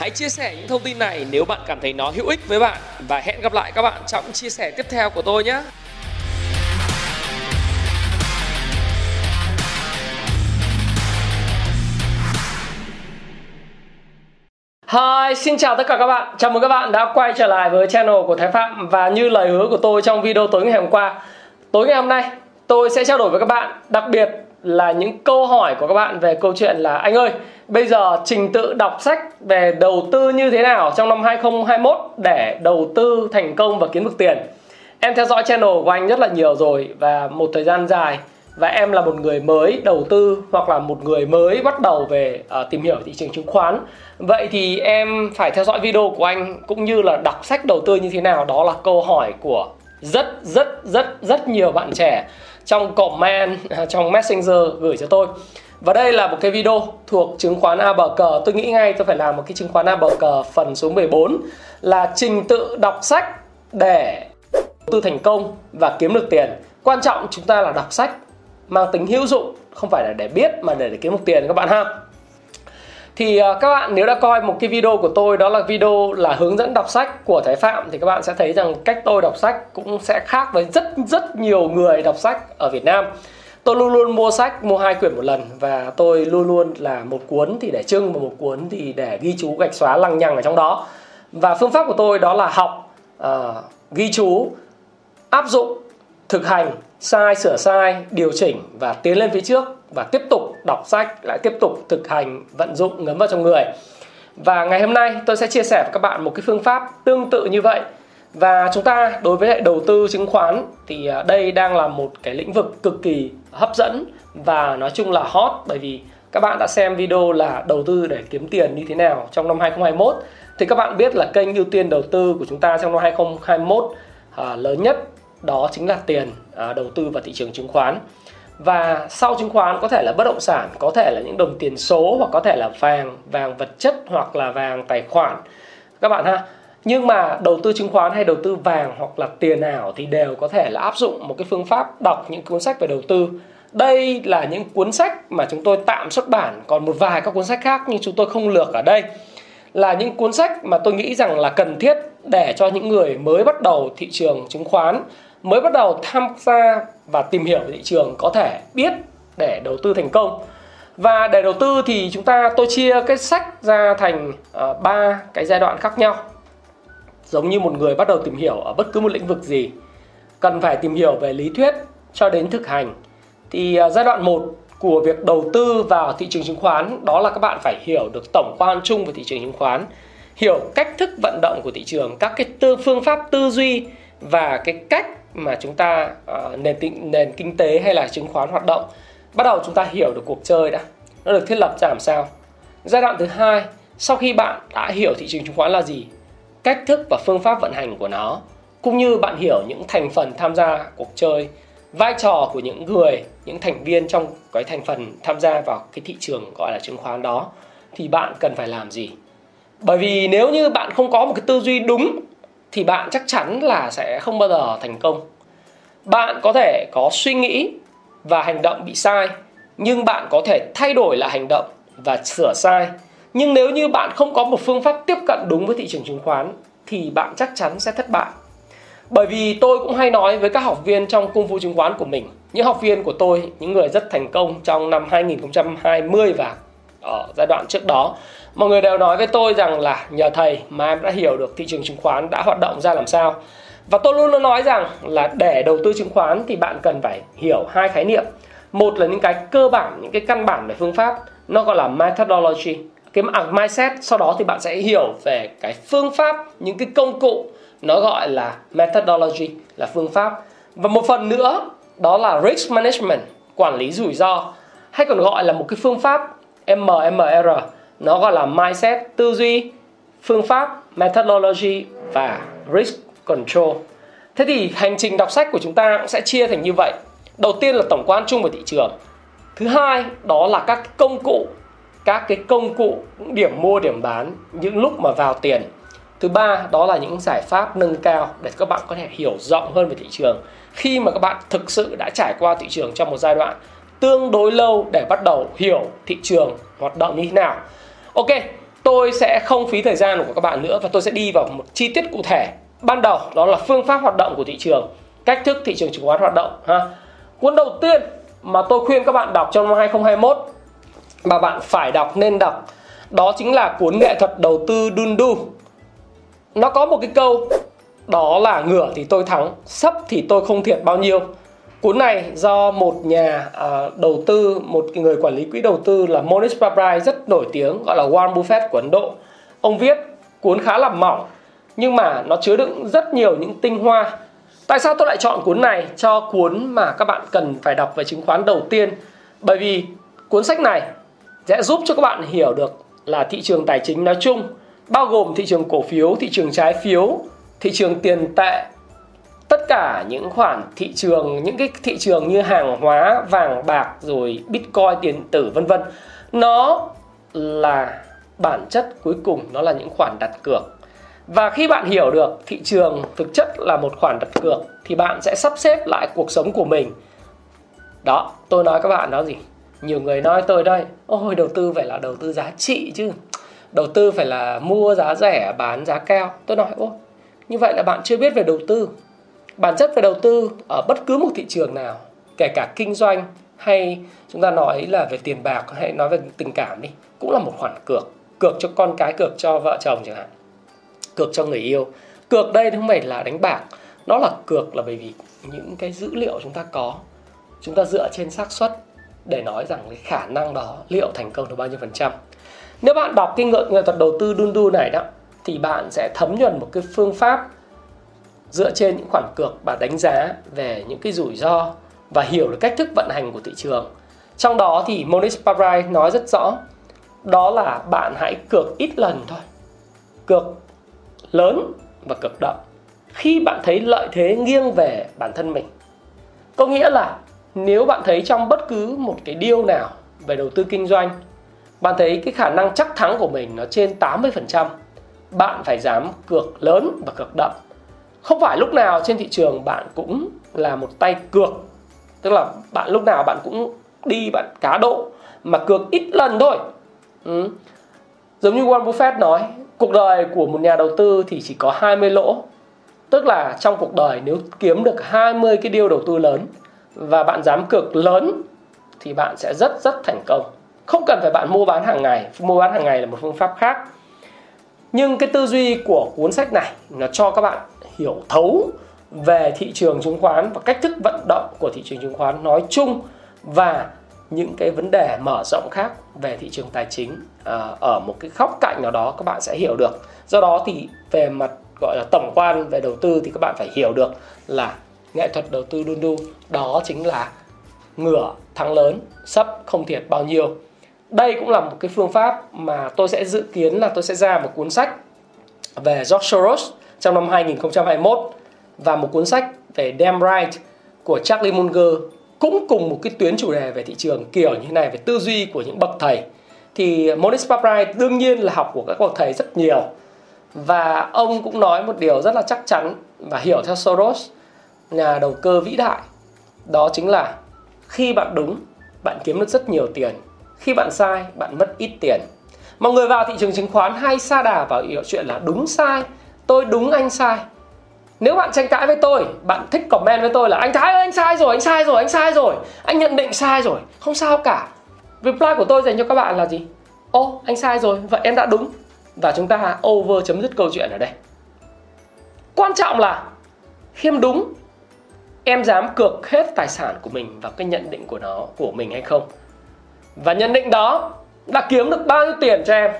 Hãy chia sẻ những thông tin này nếu bạn cảm thấy nó hữu ích với bạn và hẹn gặp lại các bạn trong chia sẻ tiếp theo của tôi nhé. Hi, xin chào tất cả các bạn. Chào mừng các bạn đã quay trở lại với channel của Thái Phạm và như lời hứa của tôi trong video tối ngày hôm qua, tối ngày hôm nay tôi sẽ trao đổi với các bạn, đặc biệt là những câu hỏi của các bạn về câu chuyện là anh ơi, bây giờ trình tự đọc sách về đầu tư như thế nào trong năm 2021 để đầu tư thành công và kiếm được tiền. Em theo dõi channel của anh rất là nhiều rồi và một thời gian dài. Và em là một người mới đầu tư hoặc là một người mới bắt đầu về uh, tìm hiểu thị trường chứng khoán. Vậy thì em phải theo dõi video của anh cũng như là đọc sách đầu tư như thế nào? Đó là câu hỏi của rất rất rất rất nhiều bạn trẻ trong comment à, trong messenger gửi cho tôi. Và đây là một cái video thuộc chứng khoán A bờ cờ. Tôi nghĩ ngay tôi phải làm một cái chứng khoán A bờ cờ phần số 14 Là trình tự đọc sách để tư thành công và kiếm được tiền. Quan trọng chúng ta là đọc sách mang tính hữu dụng không phải là để biết mà để, để kiếm được tiền các bạn ha thì à, các bạn nếu đã coi một cái video của tôi đó là video là hướng dẫn đọc sách của Thái Phạm thì các bạn sẽ thấy rằng cách tôi đọc sách cũng sẽ khác với rất rất nhiều người đọc sách ở Việt Nam. Tôi luôn luôn mua sách mua hai quyển một lần và tôi luôn luôn là một cuốn thì để trưng và một cuốn thì để ghi chú gạch xóa lằng nhằng ở trong đó. Và phương pháp của tôi đó là học uh, ghi chú áp dụng thực hành sai sửa sai điều chỉnh và tiến lên phía trước và tiếp tục đọc sách lại tiếp tục thực hành vận dụng ngấm vào trong người. Và ngày hôm nay tôi sẽ chia sẻ với các bạn một cái phương pháp tương tự như vậy. Và chúng ta đối với lại đầu tư chứng khoán thì à, đây đang là một cái lĩnh vực cực kỳ hấp dẫn và nói chung là hot bởi vì các bạn đã xem video là đầu tư để kiếm tiền như thế nào trong năm 2021 thì các bạn biết là kênh ưu tiên đầu tư của chúng ta trong năm 2021 à, lớn nhất đó chính là tiền à, đầu tư vào thị trường chứng khoán. Và sau chứng khoán có thể là bất động sản có thể là những đồng tiền số hoặc có thể là vàng vàng vật chất hoặc là vàng tài khoản. Các bạn ha nhưng mà đầu tư chứng khoán hay đầu tư vàng hoặc là tiền ảo thì đều có thể là áp dụng một cái phương pháp đọc những cuốn sách về đầu tư. Đây là những cuốn sách mà chúng tôi tạm xuất bản còn một vài các cuốn sách khác nhưng chúng tôi không lược ở đây. Là những cuốn sách mà tôi nghĩ rằng là cần thiết để cho những người mới bắt đầu thị trường chứng khoán mới bắt đầu tham gia và tìm hiểu về thị trường có thể biết để đầu tư thành công. Và để đầu tư thì chúng ta tôi chia cái sách ra thành ờ, ba uh, cái giai đoạn khác nhau. Giống như một người bắt đầu tìm hiểu ở bất cứ một lĩnh vực gì cần phải tìm hiểu về lý thuyết cho đến thực hành. Thì uh, giai đoạn 1 của việc đầu tư vào thị trường chứng khoán đó là các bạn phải hiểu được tổng quan chung về thị trường chứng khoán hiểu cách thức vận động của thị trường các cái tư phương pháp tư duy và cái cách mà chúng ta uh, nền nền kinh tế hay là chứng khoán hoạt động bắt đầu chúng ta hiểu được cuộc chơi đã. Nó được thiết lập ra làm sao? Giai đoạn thứ hai sau khi bạn đã hiểu thị trường chứng khoán là gì cách thức và phương pháp vận hành của nó cũng như bạn hiểu những thành phần tham gia cuộc chơi vai trò của những người những thành viên trong cái thành phần tham gia vào cái thị trường gọi là chứng khoán đó thì bạn cần phải làm gì? Bởi vì nếu như bạn không có một cái tư duy đúng thì bạn chắc chắn là sẽ không bao giờ thành công. Bạn có thể có suy nghĩ và hành động bị sai, nhưng bạn có thể thay đổi lại hành động và sửa sai. Nhưng nếu như bạn không có một phương pháp tiếp cận đúng với thị trường chứng khoán, thì bạn chắc chắn sẽ thất bại. Bởi vì tôi cũng hay nói với các học viên trong cung phu chứng khoán của mình, những học viên của tôi, những người rất thành công trong năm 2020 và ở giai đoạn trước đó. Mọi người đều nói với tôi rằng là nhờ thầy mà em đã hiểu được thị trường chứng khoán đã hoạt động ra làm sao. Và tôi luôn luôn nói rằng là để đầu tư chứng khoán thì bạn cần phải hiểu hai khái niệm. Một là những cái cơ bản những cái căn bản về phương pháp nó gọi là methodology. Cái à, mindset sau đó thì bạn sẽ hiểu về cái phương pháp những cái công cụ nó gọi là methodology là phương pháp. Và một phần nữa đó là risk management quản lý rủi ro hay còn gọi là một cái phương pháp MMR nó gọi là mindset, tư duy, phương pháp, methodology và risk control. Thế thì hành trình đọc sách của chúng ta cũng sẽ chia thành như vậy. Đầu tiên là tổng quan chung về thị trường. Thứ hai, đó là các công cụ, các cái công cụ điểm mua, điểm bán, những lúc mà vào tiền. Thứ ba, đó là những giải pháp nâng cao để các bạn có thể hiểu rộng hơn về thị trường. Khi mà các bạn thực sự đã trải qua thị trường trong một giai đoạn tương đối lâu để bắt đầu hiểu thị trường hoạt động như thế nào. Ok, tôi sẽ không phí thời gian của các bạn nữa và tôi sẽ đi vào một chi tiết cụ thể. Ban đầu, đó là phương pháp hoạt động của thị trường, cách thức thị trường chứng khoán hoạt động, ha. Cuốn đầu tiên mà tôi khuyên các bạn đọc trong năm 2021 mà bạn phải đọc nên đọc, đó chính là cuốn nghệ thuật đầu tư Dundu. Nó có một cái câu, đó là ngửa thì tôi thắng, sấp thì tôi không thiệt bao nhiêu cuốn này do một nhà uh, đầu tư một người quản lý quỹ đầu tư là Monish Pabrai rất nổi tiếng gọi là Warren Buffett của Ấn Độ. Ông viết cuốn khá là mỏng nhưng mà nó chứa đựng rất nhiều những tinh hoa. Tại sao tôi lại chọn cuốn này cho cuốn mà các bạn cần phải đọc về chứng khoán đầu tiên? Bởi vì cuốn sách này sẽ giúp cho các bạn hiểu được là thị trường tài chính nói chung bao gồm thị trường cổ phiếu thị trường trái phiếu thị trường tiền tệ tất cả những khoản thị trường, những cái thị trường như hàng hóa, vàng, bạc, rồi bitcoin tiền tử, vân vân, nó là bản chất cuối cùng, nó là những khoản đặt cược. Và khi bạn hiểu được thị trường thực chất là một khoản đặt cược, thì bạn sẽ sắp xếp lại cuộc sống của mình. Đó, tôi nói các bạn đó gì? Nhiều người nói tôi đây, ôi, đầu tư phải là đầu tư giá trị chứ. Đầu tư phải là mua giá rẻ, bán giá cao. Tôi nói, ôi, như vậy là bạn chưa biết về đầu tư bản chất về đầu tư ở bất cứ một thị trường nào, kể cả kinh doanh hay chúng ta nói là về tiền bạc hay nói về tình cảm đi, cũng là một khoản cược cược cho con cái, cược cho vợ chồng chẳng hạn, cược cho người yêu. Cược đây không phải là đánh bạc, nó là cược là bởi vì những cái dữ liệu chúng ta có, chúng ta dựa trên xác suất để nói rằng cái khả năng đó liệu thành công được bao nhiêu phần trăm. Nếu bạn đọc cái ngựa nghệ thuật đầu tư đun đu này đó, thì bạn sẽ thấm nhuần một cái phương pháp dựa trên những khoản cược và đánh giá về những cái rủi ro và hiểu được cách thức vận hành của thị trường. Trong đó thì Monish Pabrai nói rất rõ, đó là bạn hãy cược ít lần thôi. Cược lớn và cược đậm khi bạn thấy lợi thế nghiêng về bản thân mình. Có nghĩa là nếu bạn thấy trong bất cứ một cái điều nào về đầu tư kinh doanh, bạn thấy cái khả năng chắc thắng của mình nó trên 80% bạn phải dám cược lớn và cược đậm không phải lúc nào trên thị trường bạn cũng là một tay cược. Tức là bạn lúc nào bạn cũng đi, bạn cá độ, mà cược ít lần thôi. Ừ. giống như Warren Buffett nói, cuộc đời của một nhà đầu tư thì chỉ có 20 lỗ. Tức là trong cuộc đời nếu kiếm được 20 cái điều đầu tư lớn và bạn dám cược lớn thì bạn sẽ rất rất thành công. Không cần phải bạn mua bán hàng ngày, mua bán hàng ngày là một phương pháp khác. Nhưng cái tư duy của cuốn sách này nó cho các bạn hiểu thấu về thị trường chứng khoán và cách thức vận động của thị trường chứng khoán nói chung và những cái vấn đề mở rộng khác về thị trường tài chính à, ở một cái góc cạnh nào đó các bạn sẽ hiểu được. Do đó thì về mặt, gọi là, tổng quan về đầu tư thì các bạn phải hiểu được là nghệ thuật đầu tư đun đu đó chính là ngửa thắng lớn, sấp không thiệt bao nhiêu. Đây cũng là một cái phương pháp mà tôi sẽ dự kiến là tôi sẽ ra một cuốn sách về George Soros trong năm 2021 và một cuốn sách về Damn Right của Charlie Munger cũng cùng một cái tuyến chủ đề về thị trường kiểu như này, về tư duy của những bậc thầy. Thì monis Pabrai đương nhiên là học của các bậc thầy rất nhiều và ông cũng nói một điều rất là chắc chắn và hiểu theo Soros, nhà đầu cơ vĩ đại. Đó chính là khi bạn đúng, bạn kiếm được rất nhiều tiền. Khi bạn sai, bạn mất ít tiền. Mọi người vào thị trường chứng khoán hay sa đà vào chuyện là đúng sai tôi đúng anh sai. Nếu bạn tranh cãi với tôi, bạn thích comment với tôi là anh thái ơi, anh sai rồi, anh sai rồi, anh sai rồi. Anh nhận định sai rồi, không sao cả. Reply của tôi dành cho các bạn là gì? Ô, anh sai rồi, vậy em đã đúng. Và chúng ta over chấm dứt câu chuyện ở đây. Quan trọng là khi em đúng, em dám cược hết tài sản của mình vào cái nhận định của nó, của mình hay không. Và nhận định đó đã kiếm được bao nhiêu tiền cho em.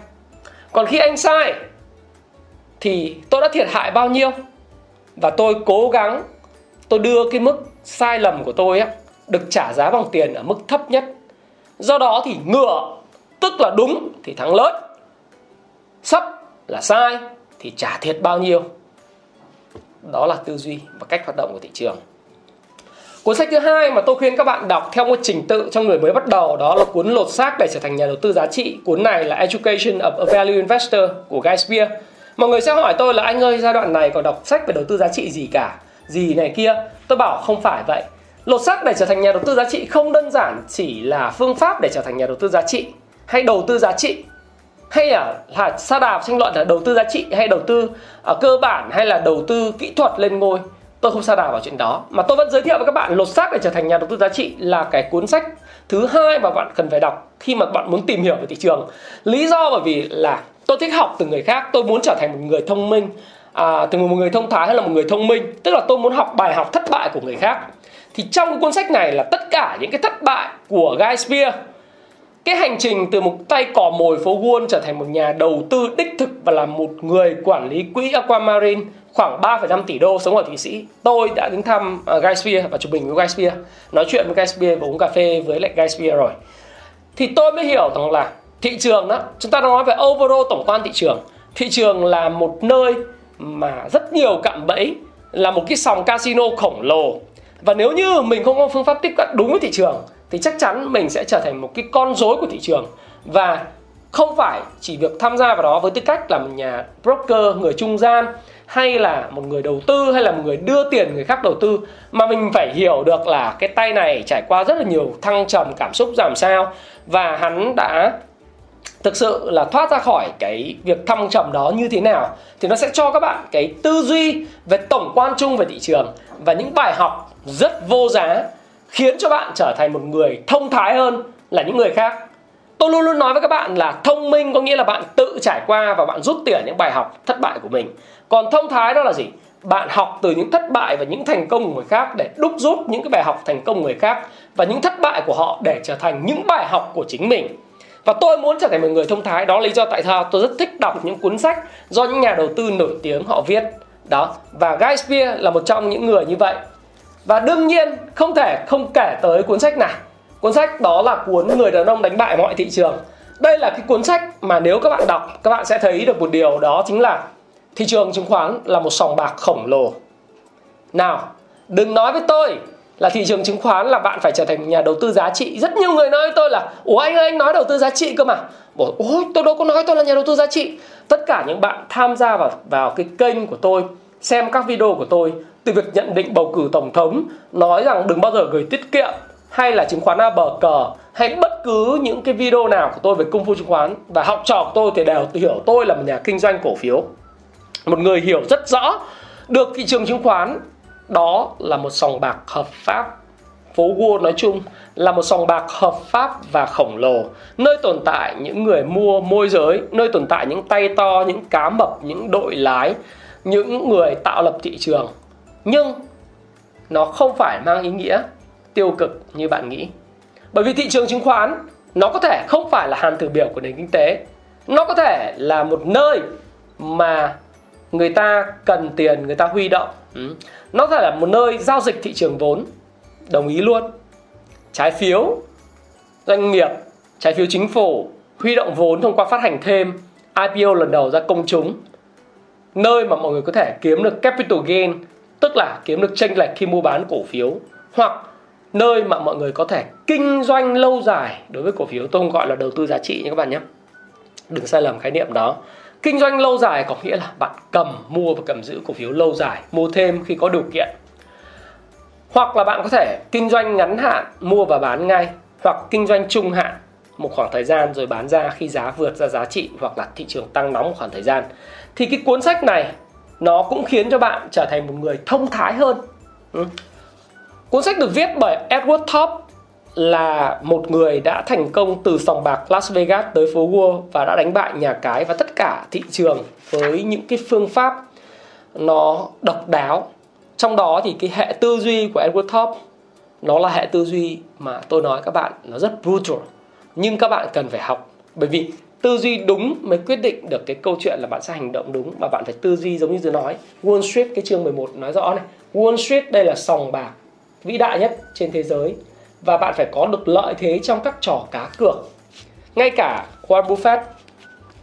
Còn khi anh sai thì tôi đã thiệt hại bao nhiêu? Và tôi cố gắng, tôi đưa cái mức sai lầm của tôi á, được trả giá bằng tiền ở mức thấp nhất. Do đó thì ngựa, tức là đúng thì thắng lớn sấp là sai thì trả thiệt bao nhiêu? Đó là tư duy và cách hoạt động của thị trường. Cuốn sách thứ hai mà tôi khuyên các bạn đọc theo một trình tự cho người mới bắt đầu, đó là cuốn lột xác để trở thành nhà đầu tư giá trị. Cuốn này là Education of a Value Investor của Guy Spear. Mọi người sẽ hỏi tôi là anh ơi giai đoạn này còn đọc sách về đầu tư giá trị gì cả, gì này kia. Tôi bảo không phải vậy. Lột xác để trở thành nhà đầu tư giá trị không đơn giản chỉ là phương pháp để trở thành nhà đầu tư giá trị hay đầu tư giá trị. Hay là, là sa đà tranh luận là đầu tư giá trị hay đầu tư ở cơ bản hay là đầu tư kỹ thuật lên ngôi. Tôi không sa đà vào chuyện đó. Mà tôi vẫn giới thiệu với các bạn lột xác để trở thành nhà đầu tư giá trị là cái cuốn sách thứ hai mà bạn cần phải đọc khi mà bạn muốn tìm hiểu về thị trường. Lý do bởi vì là tôi thích học từ người khác. Tôi muốn trở thành một người thông minh. À, từ một người thông thái hay là một người thông minh. Tức là tôi muốn học bài học thất bại của người khác. Thì trong cuốn sách này là tất cả những cái thất bại của Guy Spear. Cái hành trình từ một tay cò mồi phố Wall trở thành một nhà đầu tư đích thực và là một người quản lý quỹ Aquamarine khoảng 3,5 tỷ đô sống ở Thụy Sĩ. Tôi đã đến thăm uh, Guy Spear và chụp hình với Guy Spear, nói chuyện với Guy Spear và uống cà phê với lại Guy Spear rồi. Thì tôi mới hiểu rằng là thị trường đó, chúng ta nói về overall tổng quan thị trường. Thị trường là một nơi mà rất nhiều cạm bẫy, là một cái sòng casino khổng lồ. Và nếu như mình không có phương pháp tiếp cận đúng với thị trường thì chắc chắn mình sẽ trở thành một cái con rối của thị trường và không phải chỉ việc tham gia vào đó với tư cách là một nhà broker người trung gian hay là một người đầu tư hay là một người đưa tiền người khác đầu tư mà mình phải hiểu được là cái tay này trải qua rất là nhiều thăng trầm cảm xúc làm sao và hắn đã thực sự là thoát ra khỏi cái việc thăng trầm đó như thế nào thì nó sẽ cho các bạn cái tư duy về tổng quan chung về thị trường và những bài học rất vô giá khiến cho bạn trở thành một người thông thái hơn là những người khác. Tôi luôn luôn nói với các bạn là thông minh có nghĩa là bạn tự trải qua và bạn rút tiền những bài học thất bại của mình. Còn thông thái đó là gì? Bạn học từ những thất bại và những thành công của người khác để đúc rút những cái bài học thành công của người khác và những thất bại của họ để trở thành những bài học của chính mình và tôi muốn trở thành một người thông thái, đó là lý do tại sao tôi rất thích đọc những cuốn sách do những nhà đầu tư nổi tiếng họ viết. Đó, và Guy Spear là một trong những người như vậy. Và đương nhiên, không thể không kể tới cuốn sách này. Cuốn sách đó là cuốn người đàn ông đánh bại mọi thị trường. Đây là cái cuốn sách mà nếu các bạn đọc, các bạn sẽ thấy được một điều, đó chính là thị trường chứng khoán là một sòng bạc khổng lồ. Nào, đừng nói với tôi là thị trường chứng khoán là bạn phải trở thành nhà đầu tư giá trị. Rất nhiều người nói với tôi là, ủa anh ơi, anh nói đầu tư giá trị cơ mà. Bảo, ôi, tôi đâu có nói tôi là nhà đầu tư giá trị. Tất cả những bạn tham gia vào vào cái kênh của tôi, xem các video của tôi, từ việc nhận định bầu cử tổng thống, nói rằng đừng bao giờ gửi tiết kiệm, hay là chứng khoán A bờ cờ hay bất cứ những cái video nào của tôi về công phu chứng khoán và học trò của tôi thì đều hiểu tôi là một nhà kinh doanh cổ phiếu. Một người hiểu rất rõ được thị trường chứng khoán đó là một sòng bạc hợp pháp. Phố Wall nói chung là một sòng bạc hợp pháp và khổng lồ, nơi tồn tại những người mua môi giới, nơi tồn tại những tay to, những cá mập, những đội lái, những người tạo lập thị trường. Nhưng nó không phải mang ý nghĩa tiêu cực như bạn nghĩ. Bởi vì thị trường chứng khoán, nó có thể không phải là hàn tử biểu của nền kinh tế. Nó có thể là một nơi mà người ta cần tiền, người ta huy động ừ. nó phải là một nơi giao dịch thị trường vốn. Đồng ý luôn. Trái phiếu doanh nghiệp, trái phiếu chính phủ huy động vốn thông qua phát hành thêm IPO lần đầu ra công chúng. Nơi mà mọi người có thể kiếm được capital gain, tức là kiếm được tranh lệch khi mua bán cổ phiếu, hoặc nơi mà mọi người có thể kinh doanh lâu dài đối với cổ phiếu, tôi không gọi là đầu tư giá trị nha các bạn nhé. Đừng sai lầm khái niệm đó kinh doanh lâu dài có nghĩa là bạn cầm, mua và cầm giữ cổ phiếu lâu dài, mua thêm khi có điều kiện. Hoặc là bạn có thể kinh doanh ngắn hạn, mua và bán ngay, hoặc kinh doanh trung hạn, một khoảng thời gian rồi bán ra khi giá vượt ra giá trị hoặc là thị trường tăng nóng một khoảng thời gian. Thì cái cuốn sách này, nó cũng khiến cho bạn trở thành một người thông thái hơn. Ừ. cuốn sách được viết bởi Edward Thorp là một người đã thành công từ sòng bạc Las Vegas tới phố Wall và đã đánh bại nhà cái và tất cả thị trường với những cái phương pháp nó độc đáo. Trong đó thì cái hệ tư duy của Edward Thorp nó là hệ tư duy mà tôi nói các bạn nó rất brutal, nhưng các bạn cần phải học. Bởi vì tư duy đúng mới quyết định được cái câu chuyện là bạn sẽ hành động đúng mà bạn phải tư duy giống như tôi nói. Wall Street, cái chương 11 nói rõ này. Wall Street đây là sòng bạc vĩ đại nhất trên thế giới và bạn phải có được lợi thế trong các trò cá cược. Ngay cả Warren Buffett,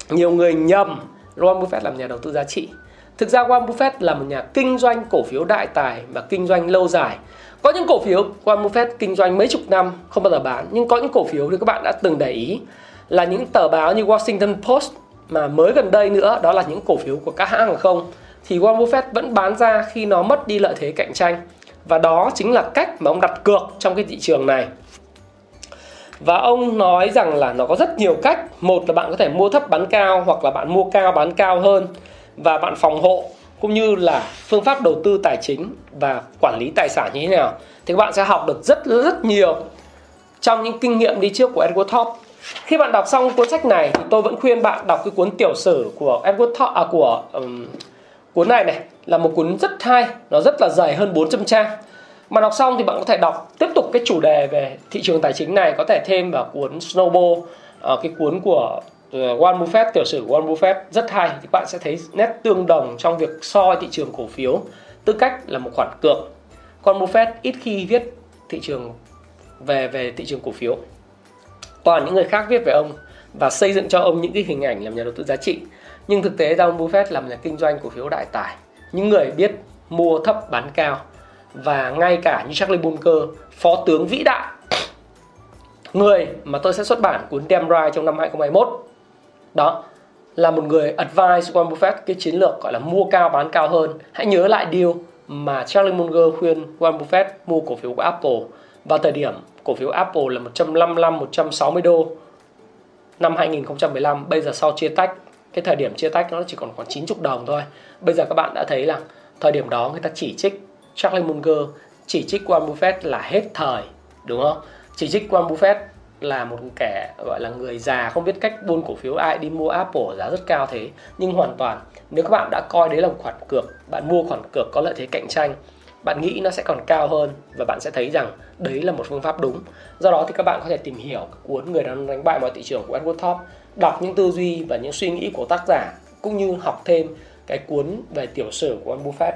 nhiều người nhầm Warren Buffett làm nhà đầu tư giá trị. Thực ra Warren Buffett là một nhà kinh doanh cổ phiếu đại tài và kinh doanh lâu dài. Có những cổ phiếu, Warren Buffett kinh doanh mấy chục năm, không bao giờ bán. Nhưng có những cổ phiếu thì các bạn đã từng để ý là những tờ báo như Washington Post mà mới gần đây nữa, đó là những cổ phiếu của các hãng hàng không, thì Warren Buffett vẫn bán ra khi nó mất đi lợi thế cạnh tranh và đó chính là cách mà ông đặt cược trong cái thị trường này. Và ông nói rằng là nó có rất nhiều cách. Một là bạn có thể mua thấp bán cao hoặc là bạn mua cao bán cao hơn. Và bạn phòng hộ cũng như là phương pháp đầu tư tài chính và quản lý tài sản như thế nào. Thì các bạn sẽ học được rất rất nhiều trong những kinh nghiệm đi trước của Edward Thorpe. Khi bạn đọc xong cuốn sách này thì tôi vẫn khuyên bạn đọc cái cuốn tiểu sử của Edward Thorpe à, của um, cuốn này này là một cuốn rất hay, nó rất là dày hơn 400 trang. Mà đọc xong thì bạn có thể đọc tiếp tục cái chủ đề về thị trường tài chính này, có thể thêm vào cuốn Snowball ờ, cái cuốn của ờ, Warren Buffett, tiểu sử của Warren Buffett, rất hay. Thì bạn sẽ thấy nét tương đồng trong việc soi thị trường cổ phiếu tư cách là một khoản cược. Còn Buffett ít khi viết thị trường về về thị trường cổ phiếu. Toàn những người khác viết về ông và xây dựng cho ông những cái hình ảnh làm nhà đầu tư giá trị. Nhưng thực tế ra ông Buffett làm nhà kinh doanh cổ phiếu đại tài những người biết mua thấp bán cao. Và ngay cả như Charlie Bunker, phó tướng vĩ đại. Người mà tôi sẽ xuất bản cuốn Damn Right trong năm 2021 đó, là một người advise Warren Buffett cái chiến lược gọi là mua cao bán cao hơn. Hãy nhớ lại điều mà Charlie Munger khuyên Warren Buffett mua cổ phiếu của Apple. Vào thời điểm cổ phiếu Apple là 155 160 đô năm 2015 bây giờ sau chia tách cái thời điểm chia tách nó chỉ còn khoảng 90 đồng thôi. Bây giờ các bạn đã thấy là thời điểm đó người ta chỉ trích Charlie Munger, chỉ trích Warren Buffett là hết thời, đúng không? Chỉ trích Warren Buffett là một kẻ, gọi là, người già không biết cách buôn cổ phiếu ai, đi mua Apple giá rất cao thế. Nhưng hoàn toàn, nếu các bạn đã coi đấy là một khoản cược, bạn mua khoản cược có lợi thế cạnh tranh, bạn nghĩ nó sẽ còn cao hơn và bạn sẽ thấy rằng đấy là một phương pháp đúng. Do đó thì các bạn có thể tìm hiểu cuốn người đang đánh bại mọi thị trường của Edward Thorpe đọc những tư duy và những suy nghĩ của tác giả cũng như học thêm cái cuốn về tiểu sử của Warren Buffett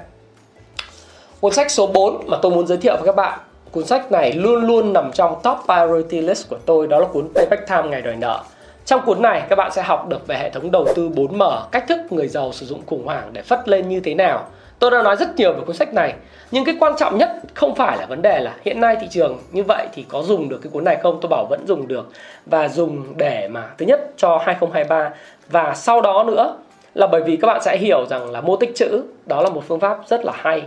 cuốn sách số 4 mà tôi muốn giới thiệu với các bạn cuốn sách này luôn luôn nằm trong top priority list của tôi đó là cuốn Payback Time ngày đòi nợ trong cuốn này các bạn sẽ học được về hệ thống đầu tư 4M, cách thức người giàu sử dụng khủng hoảng để phất lên như thế nào. Tôi đã nói rất nhiều về cuốn sách này, nhưng cái quan trọng nhất không phải là vấn đề là hiện nay thị trường như vậy thì có dùng được cái cuốn này không? Tôi bảo vẫn dùng được và dùng để mà thứ nhất cho 2023 và sau đó nữa là bởi vì các bạn sẽ hiểu rằng là mô tích chữ đó là một phương pháp rất là hay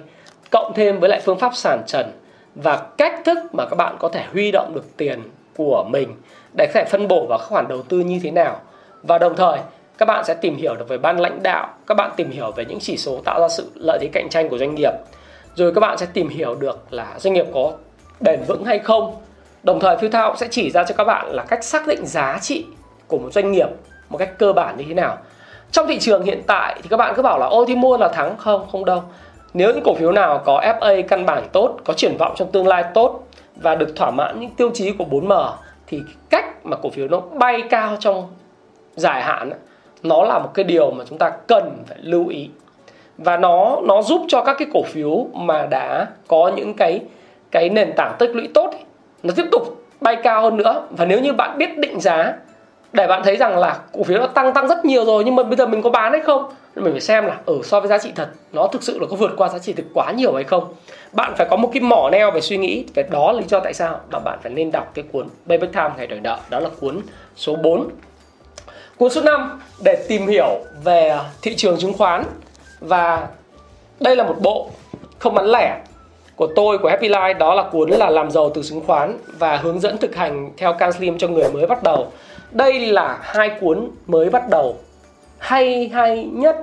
cộng thêm với lại phương pháp sản trần và cách thức mà các bạn có thể huy động được tiền của mình để có thể phân bổ vào các khoản đầu tư như thế nào và đồng thời các bạn sẽ tìm hiểu được về ban lãnh đạo, các bạn tìm hiểu về những chỉ số tạo ra sự lợi thế cạnh tranh của doanh nghiệp. Rồi các bạn sẽ tìm hiểu được là doanh nghiệp có bền vững hay không. Đồng thời phiêu thao sẽ chỉ ra cho các bạn là cách xác định giá trị của một doanh nghiệp một cách cơ bản như thế nào. Trong thị trường hiện tại thì các bạn cứ bảo là ôi thì mua là thắng. Không không đâu. Nếu những cổ phiếu nào có FA căn bản tốt, có triển vọng trong tương lai tốt và được thỏa mãn những tiêu chí của 4M thì cách mà cổ phiếu nó bay cao trong dài hạn nó là một cái điều mà chúng ta cần phải lưu ý. Và nó nó giúp cho các cái cổ phiếu mà đã có những cái cái nền tảng tích lũy tốt ấy, nó tiếp tục bay cao hơn nữa. Và nếu như bạn biết định giá để bạn thấy rằng là cổ phiếu nó tăng tăng rất nhiều rồi nhưng mà bây giờ mình có bán hay không mình phải xem là ở so với giá trị thật nó thực sự là có vượt qua giá trị thực quá nhiều hay không. Bạn phải có một cái mỏ neo về suy nghĩ về đó lý do tại sao mà bạn phải nên đọc cái cuốn Payback Time ngày đòi nợ đó là cuốn số 4 cuốn số 5 để tìm hiểu về thị trường chứng khoán và đây là một bộ không bán lẻ của tôi của Happy Life đó là cuốn là làm giàu từ chứng khoán và hướng dẫn thực hành theo Can Slim cho người mới bắt đầu đây là hai cuốn mới bắt đầu hay hay nhất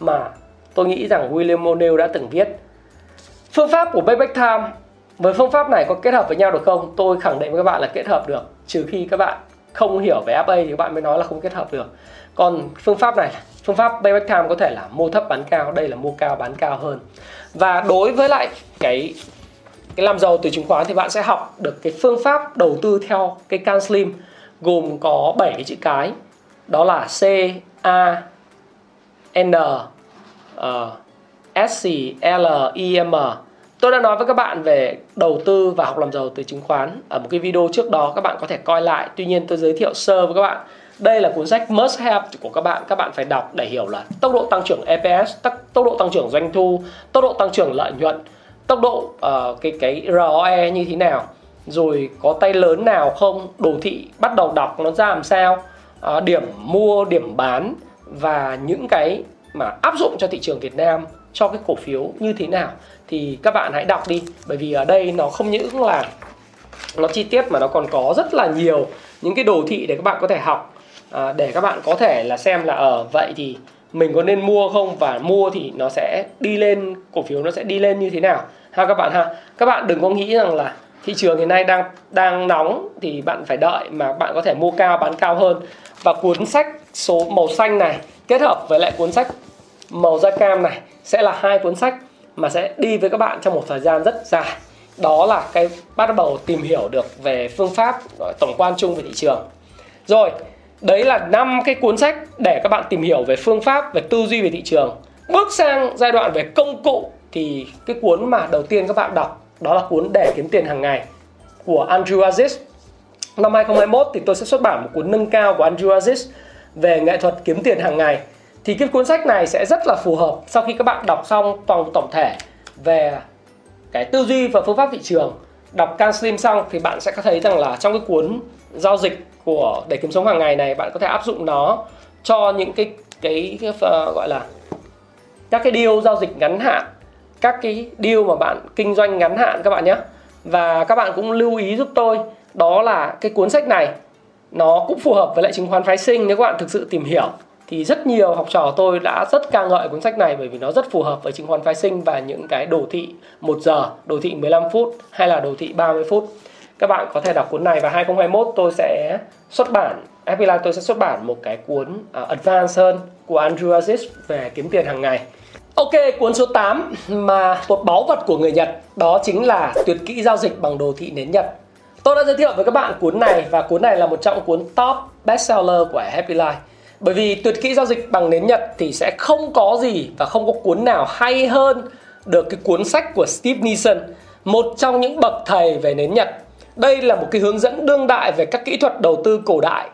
mà tôi nghĩ rằng William O'Neill đã từng viết. Phương pháp của Payback Time với phương pháp này có kết hợp với nhau được không? Tôi khẳng định với các bạn là kết hợp được, trừ khi các bạn không hiểu về FA thì các bạn mới nói là không kết hợp được. Còn phương pháp này, phương pháp Payback Time có thể là mua thấp bán cao, đây là mua cao bán cao hơn. Và đối với lại cái cái làm giàu từ chứng khoán thì bạn sẽ học được cái phương pháp đầu tư theo cái can slim gồm có 7 cái chữ cái đó là C A N uh, S C L I M Tôi đã nói với các bạn về đầu tư và học làm giàu từ chứng khoán ở một cái video trước đó các bạn có thể coi lại. Tuy nhiên tôi giới thiệu sơ với các bạn. Đây là cuốn sách must have của các bạn. Các bạn phải đọc để hiểu là tốc độ tăng trưởng EPS, tốc độ tăng trưởng doanh thu, tốc độ tăng trưởng lợi nhuận, tốc độ uh, cái cái ROE như thế nào rồi có tay lớn nào không đồ thị bắt đầu đọc nó ra làm sao uh, điểm mua điểm bán và những cái mà áp dụng cho thị trường Việt Nam cho cái cổ phiếu như thế nào thì các bạn hãy đọc đi bởi vì ở đây nó không những là nó chi tiết mà nó còn có rất là nhiều những cái đồ thị để các bạn có thể học. À, để các bạn có thể là xem là ở ờ, vậy thì mình có nên mua không và mua thì nó sẽ đi lên cổ phiếu nó sẽ đi lên như thế nào? Ha các bạn ha. Các bạn đừng có nghĩ rằng là thị trường hiện nay đang đang nóng thì bạn phải đợi mà bạn có thể mua cao bán cao hơn. Và cuốn sách số màu xanh này kết hợp với lại cuốn sách màu da cam này sẽ là hai cuốn sách mà sẽ đi với các bạn trong một thời gian rất dài. Đó là cái bắt đầu tìm hiểu được về phương pháp tổng quan chung về thị trường. Rồi, đấy là năm cái cuốn sách để các bạn tìm hiểu về phương pháp, về tư duy về thị trường. Bước sang giai đoạn về công cụ thì cái cuốn mà đầu tiên các bạn đọc, đó là cuốn để kiếm tiền hàng ngày của Andrew Aziz. Năm 2021 thì tôi sẽ xuất bản một cuốn nâng cao của Andrew Aziz về nghệ thuật kiếm tiền hàng ngày thì cái cuốn sách này sẽ rất là phù hợp sau khi các bạn đọc xong toàn tổng thể về cái tư duy và phương pháp thị trường. Đọc Can Slim xong thì bạn sẽ có thấy rằng là trong cái cuốn giao dịch của để kiếm sống hàng ngày này bạn có thể áp dụng nó cho những cái cái, cái uh, gọi là các cái deal giao dịch ngắn hạn các cái deal mà bạn kinh doanh ngắn hạn các bạn nhé. Và các bạn cũng lưu ý giúp tôi đó là cái cuốn sách này nó cũng phù hợp với lại chứng khoán phái sinh nếu các bạn thực sự tìm hiểu thì rất nhiều học trò tôi đã rất ca ngợi cuốn sách này bởi vì nó rất phù hợp với chứng khoán phái sinh và những cái đồ thị 1 giờ, đồ thị 15 phút hay là đồ thị 30 phút. Các bạn có thể đọc cuốn này và 2021 tôi sẽ xuất bản Happy Life tôi sẽ xuất bản một cái cuốn à, uh, advanced hơn của Andrew Aziz về kiếm tiền hàng ngày. Ok, cuốn số 8 mà một báu vật của người Nhật đó chính là tuyệt kỹ giao dịch bằng đồ thị nến Nhật. Tôi đã giới thiệu với các bạn cuốn này và cuốn này là một trong cuốn top bestseller của Happy Life. Bởi vì tuyệt kỹ giao dịch bằng nến Nhật thì sẽ không có gì và không có cuốn nào hay hơn được cái cuốn sách của Steve Nissen, một trong những bậc thầy về nến Nhật. Đây là một cái hướng dẫn đương đại về các kỹ thuật đầu tư cổ đại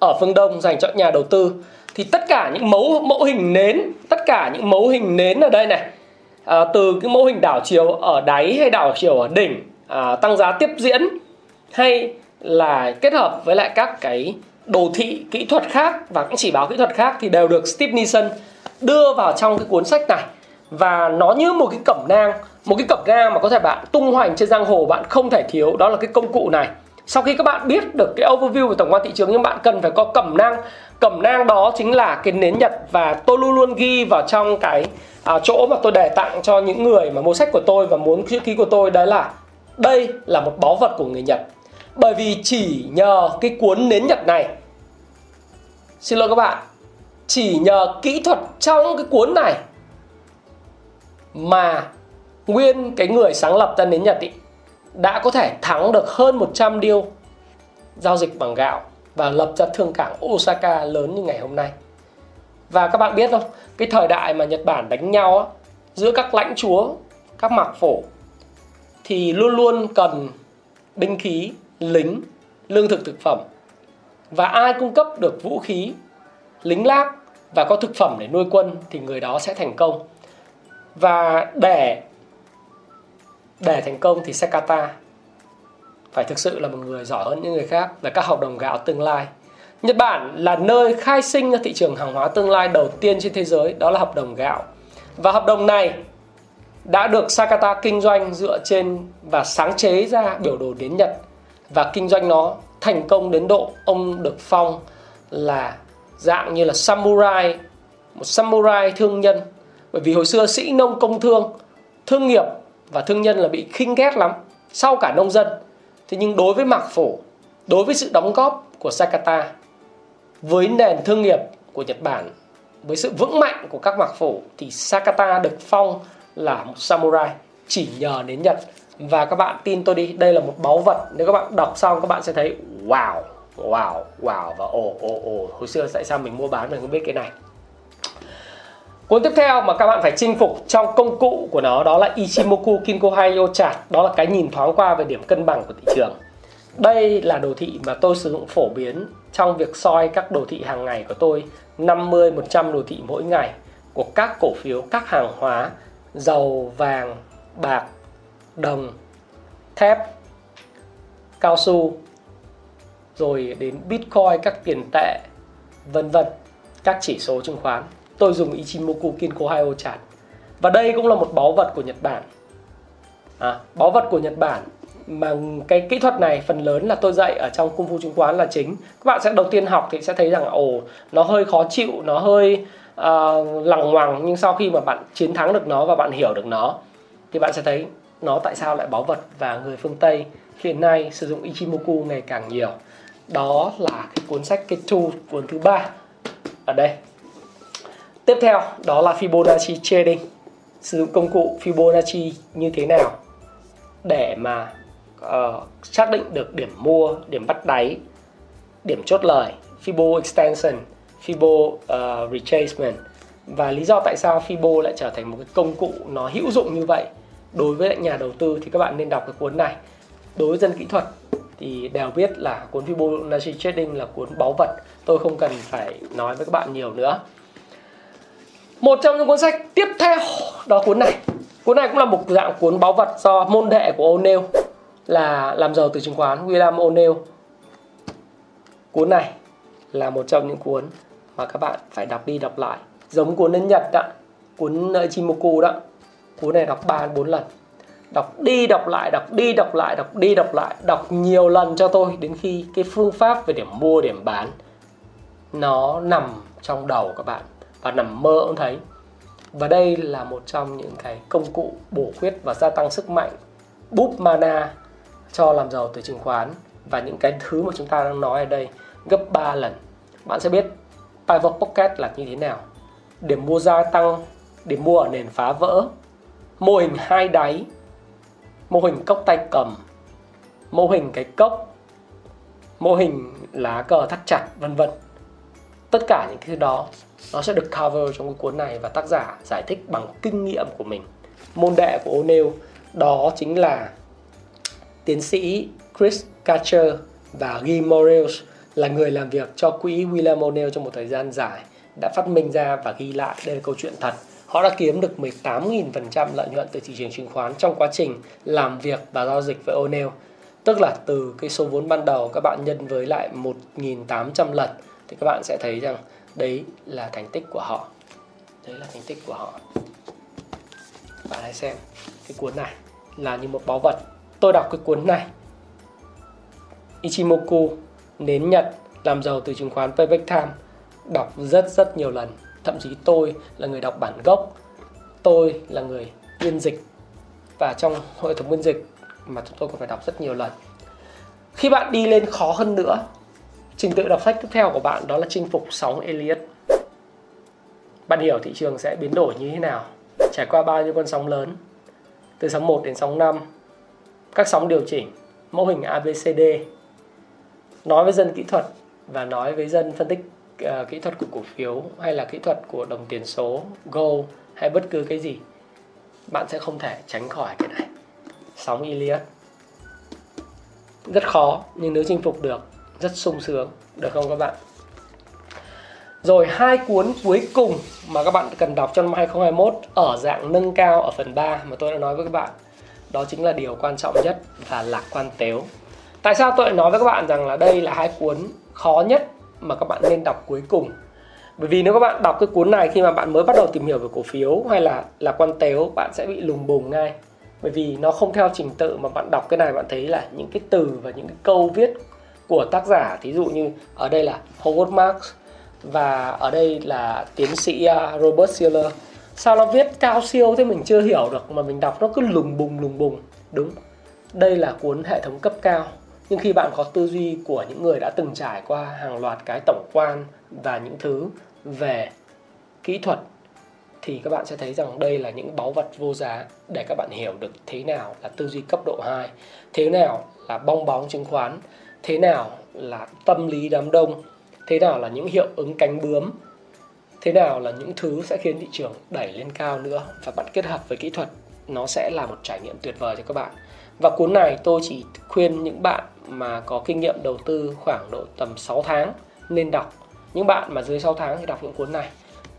ở phương Đông dành cho nhà đầu tư. Thì tất cả những mẫu mẫu hình nến, tất cả những mẫu hình nến ở đây này, à, từ cái mô hình đảo chiều ở đáy hay đảo chiều ở đỉnh, à, tăng giá tiếp diễn hay là kết hợp với lại các cái đồ thị kỹ thuật khác và cũng chỉ báo kỹ thuật khác thì đều được Steve Nielsen đưa vào trong cái cuốn sách này. Và nó như một cái cẩm nang một cái cẩm nang mà có thể bạn tung hoành trên giang hồ bạn không thể thiếu đó là cái công cụ này. Sau khi các bạn biết được cái overview về tổng quan thị trường nhưng bạn cần phải có cẩm nang. Cẩm nang đó chính là cái nến nhật và tôi luôn luôn ghi vào trong cái à, chỗ mà tôi để tặng cho những người mà mua sách của tôi và muốn chữ ký của tôi. Đấy là đây là một báu vật của người nhật bởi vì chỉ nhờ cái cuốn nến nhật này xin lỗi các bạn chỉ nhờ kỹ thuật trong cái cuốn này mà nguyên cái người sáng lập ra nến nhật ý, đã có thể thắng được hơn 100 điều giao dịch bằng gạo và lập ra thương cảng Osaka lớn như ngày hôm nay. Và các bạn biết không, cái thời đại mà Nhật Bản đánh nhau á, giữa các lãnh chúa, các mạc phổ thì luôn luôn cần binh khí lính, lương thực thực phẩm. Và ai cung cấp được vũ khí, lính lác và có thực phẩm để nuôi quân thì người đó sẽ thành công. Và để để thành công thì Sekata phải thực sự là một người giỏi hơn những người khác về các hợp đồng gạo tương lai. Nhật Bản là nơi khai sinh ra thị trường hàng hóa tương lai đầu tiên trên thế giới, đó là hợp đồng gạo. Và hợp đồng này đã được Sakata kinh doanh dựa trên và sáng chế ra biểu đồ đến Nhật và kinh doanh nó thành công đến độ ông được phong là dạng như là samurai, một samurai thương nhân. Bởi vì hồi xưa sĩ nông công thương thương nghiệp và thương nhân là bị khinh ghét lắm, sau cả nông dân. Thế nhưng đối với mạc phổ, đối với sự đóng góp của Sakata, với nền thương nghiệp của Nhật Bản, với sự vững mạnh của các mạc phổ thì Sakata được phong là một samurai, chỉ nhờ đến Nhật và các bạn tin tôi đi đây là một báu vật. Nếu các bạn đọc xong các bạn sẽ thấy wow wow wow. Và ồ ồ ồ hồi xưa tại sao mình mua bán mình không biết cái này? Cuốn tiếp theo mà các bạn phải chinh phục trong công cụ của nó đó là Ichimoku Kinko Yo Chart Đó là cái nhìn thoáng qua về điểm cân bằng của thị trường. Đây là đồ thị mà tôi sử dụng phổ biến trong việc soi các đồ thị hàng ngày của tôi. 50-100 đồ thị mỗi ngày của các cổ phiếu, các hàng hóa dầu, vàng, bạc, đồng, thép, cao su rồi đến Bitcoin, các tiền tệ, vân vân, các chỉ số chứng khoán. Tôi dùng Ichimoku Kinko Hayo chart. Và đây cũng là một báu vật của Nhật Bản. À, báu vật của Nhật Bản mà cái kỹ thuật này phần lớn là tôi dạy ở trong cung phu chứng khoán là chính. Các bạn sẽ đầu tiên học thì sẽ thấy rằng ồ nó hơi khó chịu nó hơi uh, lằng ngoằng nhưng sau khi mà bạn chiến thắng được nó và bạn hiểu được nó thì bạn sẽ thấy nó tại sao lại báu vật và người phương Tây hiện nay sử dụng Ichimoku ngày càng nhiều? Đó là cái cuốn sách Ketu cuốn thứ ba. Ở đây. Tiếp theo đó là Fibonacci trading. Sử dụng công cụ Fibonacci như thế nào để mà uh, xác định được điểm mua, điểm bắt đáy, điểm chốt lời, Fibo extension, Fibo uh, retracement và lý do tại sao Fibo lại trở thành một cái công cụ nó hữu dụng như vậy? Đối với nhà đầu tư thì các bạn nên đọc cái cuốn này. Đối với dân kỹ thuật thì đều biết là cuốn Fibonacci Trading là cuốn báu vật. Tôi không cần phải nói với các bạn nhiều nữa. Một trong những cuốn sách tiếp theo đó cuốn này. Cuốn này cũng là một dạng cuốn báu vật do môn đệ của O'Neill là làm giàu từ chứng khoán, William O'Neill. Cuốn này là một trong những cuốn mà các bạn phải đọc đi đọc lại. Giống cuốn đến Nhật đó, cuốn Ichimoku đó cuốn này đọc 3 4 lần. Đọc đi, đọc lại, đọc đi, đọc lại, đọc đi, đọc lại, đọc nhiều lần cho tôi, đến khi cái phương pháp về điểm mua, điểm bán, nó nằm trong đầu các bạn và nằm mơ cũng thấy. Và đây là một trong những cái công cụ bổ khuyết và gia tăng sức mạnh, búp mana cho làm giàu từ chứng khoán. Và những cái thứ mà chúng ta đang nói ở đây gấp 3 lần. Bạn sẽ biết pivot pocket là như thế nào. Điểm mua gia tăng, điểm mua ở nền phá vỡ mô hình hai đáy. Mô hình cốc tay cầm. Mô hình cái cốc. Mô hình lá cờ thắt chặt, vân vân. Tất cả những thứ đó, nó sẽ được cover trong cái cuốn này và tác giả giải thích bằng kinh nghiệm của mình. Môn đệ của O'Neill đó chính là tiến sĩ Chris Catcher và Guy Morales là người làm việc cho quỹ William O'Neill trong một thời gian dài, đã phát minh ra và ghi lại. Đây là câu chuyện thật họ đã kiếm được 18.000% lợi nhuận từ thị trường chứng khoán trong quá trình làm việc và giao dịch với O'Neill tức là từ cái số vốn ban đầu các bạn nhân với lại 1.800 lần, thì các bạn sẽ thấy rằng đấy là thành tích của họ. Đấy là thành tích của họ. Bạn hãy xem cái cuốn này là như một báu vật. Tôi đọc cái cuốn này. Ichimoku, nến Nhật, làm giàu từ chứng khoán Payback Time, đọc rất rất nhiều lần thậm chí tôi là người đọc bản gốc, tôi là người biên dịch. Và trong hệ thống biên dịch mà chúng tôi còn phải đọc rất nhiều lần. Khi bạn đi lên khó hơn nữa, trình tự đọc sách tiếp theo của bạn đó là chinh phục sóng Elliott. Bạn hiểu thị trường sẽ biến đổi như thế nào, trải qua bao nhiêu con sóng lớn, từ sóng 1 đến sóng 5 các sóng điều chỉnh, mẫu hình ABCD nói với dân kỹ thuật và nói với dân phân tích uh, kỹ thuật của cổ phiếu hay là kỹ thuật của đồng tiền số gold hay bất cứ cái gì bạn sẽ không thể tránh khỏi cái này. Sóng Iliad rất khó nhưng nếu chinh phục được rất sung sướng được không các bạn? Rồi hai cuốn cuối cùng mà các bạn cần đọc trong năm 2021 ở dạng nâng cao ở phần 3 mà tôi đã nói với các bạn đó chính là điều quan trọng nhất và lạc quan tếu. Tại sao tôi lại nói với các bạn rằng là đây là hai cuốn khó nhất mà các bạn nên đọc cuối cùng. Bởi vì nếu các bạn đọc cái cuốn này khi mà bạn mới bắt đầu tìm hiểu về cổ phiếu hay là là quan tếu bạn sẽ bị lùng bùng ngay. Bởi vì nó không theo trình tự mà bạn đọc cái này bạn thấy là những cái từ và những cái câu viết của tác giả, thí dụ như ở đây là Howard Marks và ở đây là tiến sĩ à, Robert Siller sao nó viết cao siêu thế mình chưa hiểu được mà mình đọc nó cứ lùng bùng lùng bùng. Đúng, đây là cuốn hệ thống cấp cao nhưng khi bạn có tư duy của những người đã từng trải qua hàng loạt cái tổng quan và những thứ về kỹ thuật thì các bạn sẽ thấy rằng đây là những báu vật vô giá để các bạn hiểu được thế nào là tư duy cấp độ 2, thế nào là bong bóng chứng khoán, thế nào là tâm lý đám đông, thế nào là những hiệu ứng cánh bướm, thế nào là những thứ sẽ khiến thị trường đẩy lên cao nữa và bạn kết hợp với kỹ thuật nó sẽ là một trải nghiệm tuyệt vời cho các bạn. Và cuốn này tôi chỉ khuyên những bạn mà có kinh nghiệm đầu tư khoảng độ tầm 6 tháng nên đọc. Những bạn mà dưới 6 tháng thì đọc những cuốn này.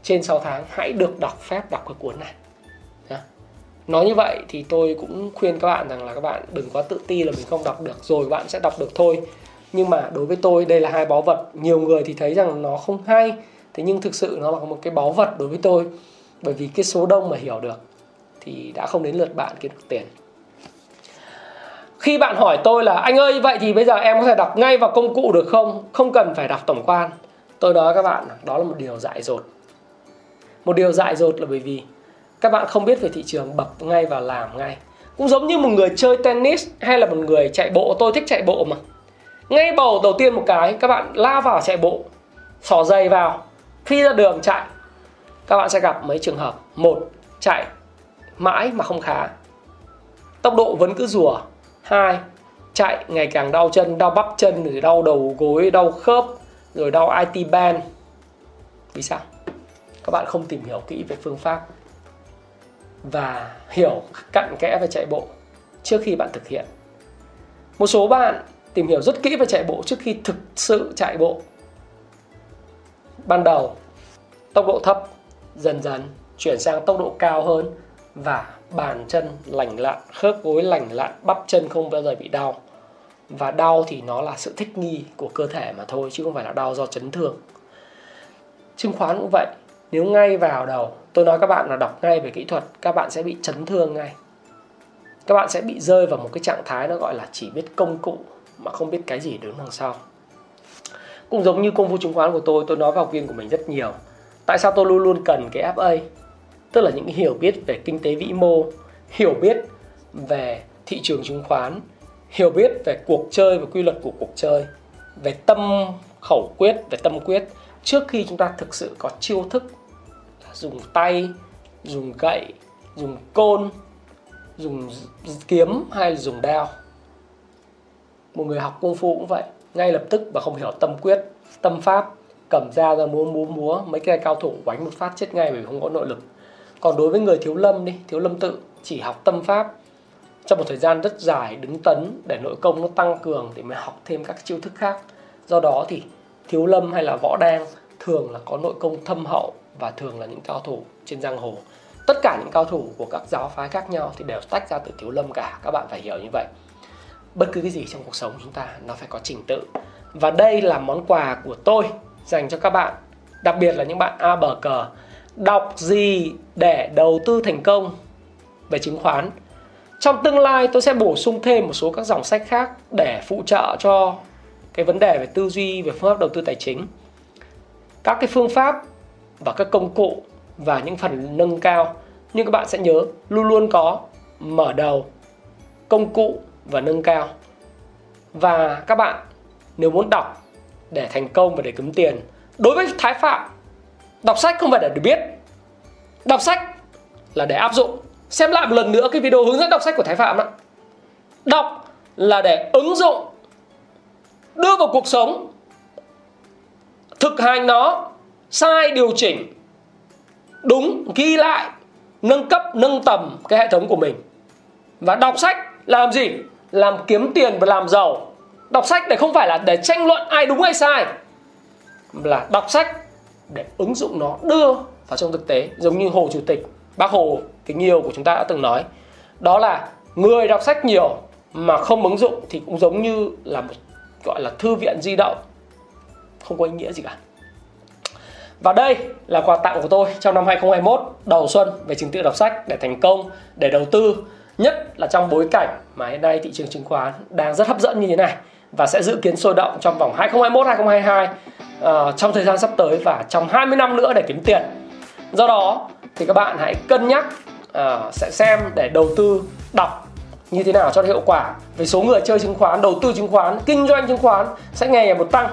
Trên 6 tháng, hãy được đọc phép đọc cái cuốn này. Nói như vậy thì tôi cũng khuyên các bạn rằng là các bạn đừng quá tự ti là mình không đọc được rồi bạn sẽ đọc được thôi. Nhưng mà đối với tôi, đây là hai báu vật. Nhiều người thì thấy rằng nó không hay. Thế nhưng thực sự nó là một cái báu vật đối với tôi. Bởi vì cái số đông mà hiểu được thì đã không đến lượt bạn kiếm được tiền khi bạn hỏi tôi là, anh ơi, vậy thì bây giờ em có thể đọc ngay vào công cụ được không? Không cần phải đọc tổng quan. Tôi nói các bạn, đó là một điều dại dột. Một điều dại dột là bởi vì các bạn không biết về thị trường bập ngay và làm ngay. Cũng giống như một người chơi tennis hay là một người chạy bộ. Tôi thích chạy bộ mà. Ngay bầu đầu tiên một cái, các bạn lao vào chạy bộ, xỏ giày vào khi ra đường chạy. Các bạn sẽ gặp mấy trường hợp. Một, chạy mãi mà không khá. Tốc độ vẫn cứ rùa hai, chạy ngày càng đau chân, đau bắp chân, rồi đau đầu gối, đau khớp, rồi đau IT band. Vì sao? Các bạn không tìm hiểu kỹ về phương pháp và hiểu cặn kẽ về chạy bộ trước khi bạn thực hiện. Một số bạn tìm hiểu rất kỹ về chạy bộ trước khi thực sự chạy bộ. Ban đầu, tốc độ thấp, dần dần chuyển sang tốc độ cao hơn và bàn chân lành lặn, khớp gối lành lặn, bắp chân không bao giờ bị đau. Và đau thì nó là sự thích nghi của cơ thể mà thôi, chứ không phải là đau do chấn thương. Chứng khoán cũng vậy, nếu ngay vào đầu, tôi nói các bạn là đọc ngay về kỹ thuật, các bạn sẽ bị chấn thương ngay. Các bạn sẽ bị rơi vào một cái trạng thái nó gọi là chỉ biết công cụ mà không biết cái gì đứng đằng sau. Cũng giống như công phu chứng khoán của tôi tôi nói với học viên của mình rất nhiều. Tại sao tôi luôn luôn cần cái FA tức là những hiểu biết về kinh tế vĩ mô, hiểu biết về thị trường chứng khoán, hiểu biết về cuộc chơi và quy luật của cuộc chơi, về tâm khẩu quyết, về tâm quyết, trước khi chúng ta thực sự có chiêu thức dùng tay, dùng gậy, dùng côn, dùng kiếm hay là dùng đao. Một người học công phu cũng vậy, ngay lập tức mà không hiểu tâm quyết, tâm pháp, cầm dao ra múa múa múa, mấy cái cao thủ quánh một phát chết ngay vì không có nội lực còn đối với người thiếu lâm đi, thiếu lâm tự, chỉ học tâm pháp, trong một thời gian rất dài đứng tấn để nội công nó tăng cường để mới học thêm các chiêu thức khác. Do đó thì thiếu lâm hay là võ đan thường là có nội công thâm hậu và thường là những cao thủ trên giang hồ. Tất cả những cao thủ của các giáo phái khác nhau thì đều tách ra từ thiếu lâm cả. Các bạn phải hiểu như vậy. Bất cứ cái gì trong cuộc sống chúng ta, nó phải có trình tự. Và đây là món quà của tôi dành cho các bạn, đặc biệt là những bạn a bờ cờ đọc gì để đầu tư thành công? Về chứng khoán. Trong tương lai, tôi sẽ bổ sung thêm một số các dòng sách khác để phụ trợ cho cái vấn đề về tư duy, về phương pháp đầu tư tài chính. Các cái phương pháp và các công cụ và những phần nâng cao, nhưng các bạn sẽ nhớ, luôn luôn có mở đầu, công cụ và nâng cao. Và các bạn nếu muốn đọc để thành công và để kiếm tiền, đối với thái phạm đọc sách không phải để được biết. Đọc sách là để áp dụng. Xem lại một lần nữa cái video hướng dẫn đọc sách của thái phạm đó đọc là để ứng dụng, đưa vào cuộc sống, thực hành nó, sai điều chỉnh, đúng, ghi lại, nâng cấp, nâng tầm cái hệ thống của mình. Và đọc sách làm gì? Làm kiếm tiền và làm giàu. Đọc sách để không phải là để tranh luận ai đúng ai sai là đọc sách để ứng dụng nó đưa vào trong thực tế giống như hồ chủ tịch bác hồ kính yêu của chúng ta đã từng nói. Đó là người đọc sách nhiều mà không ứng dụng thì cũng giống như là một gọi là thư viện di động. Không có ý nghĩa gì cả. Và đây là quà tặng của tôi trong năm 2021 đầu xuân về chứng tự đọc sách để thành công, để đầu tư nhất là trong bối cảnh mà hiện nay thị trường chứng khoán đang rất hấp dẫn như thế này và sẽ dự kiến sôi động trong vòng 2021 2022 uh, trong thời gian sắp tới và trong 20 năm nữa để kiếm tiền. Do đó thì các bạn hãy cân nhắc uh, sẽ xem để đầu tư đọc như thế nào cho hiệu quả. Về số người chơi chứng khoán, đầu tư chứng khoán, kinh doanh chứng khoán sẽ ngày một tăng.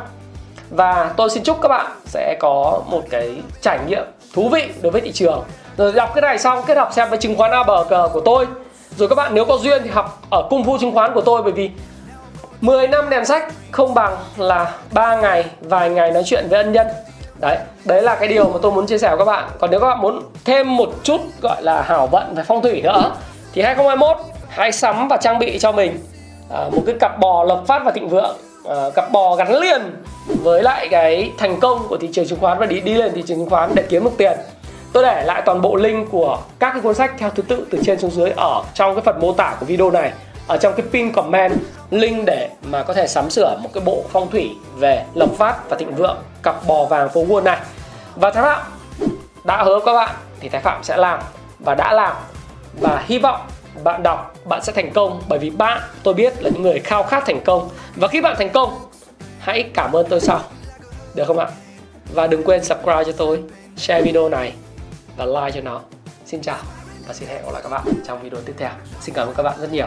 Và tôi xin chúc các bạn sẽ có một cái trải nghiệm thú vị đối với thị trường. Rồi đọc cái này xong kết hợp xem với chứng khoán A của tôi. Rồi các bạn nếu có duyên thì học ở cung phu chứng khoán của tôi bởi vì 10 năm đèn sách không bằng là 3 ngày vài ngày nói chuyện với ân nhân. Đấy đấy là cái điều mà tôi muốn chia sẻ với các bạn. Còn nếu các bạn muốn thêm một chút gọi là hảo vận về phong thủy nữa thì 2021 hãy sắm và trang bị cho mình à, một cái cặp bò lộc phát và thịnh vượng à, cặp bò gắn liền với lại cái thành công của thị trường chứng khoán và đi đi lên thị trường chứng khoán để kiếm được tiền. Tôi để lại toàn bộ link của các cái cuốn sách theo thứ tự từ trên xuống dưới ở trong cái phần mô tả của video này ở trong cái pin comment link để mà có thể sắm sửa một cái bộ phong thủy về lộc phát và thịnh vượng cặp bò vàng phố Wall này. Và thái phạm, đã hứa các bạn thì thái phạm sẽ làm và đã làm. Và hy vọng bạn đọc, bạn sẽ thành công bởi vì bạn, tôi biết là những người khao khát thành công. Và khi bạn thành công, hãy cảm ơn tôi sau. Được không ạ? Và đừng quên subscribe cho tôi, share video này và like cho nó. Xin chào và xin hẹn gặp lại các bạn trong video tiếp theo. Xin cảm ơn các bạn rất nhiều.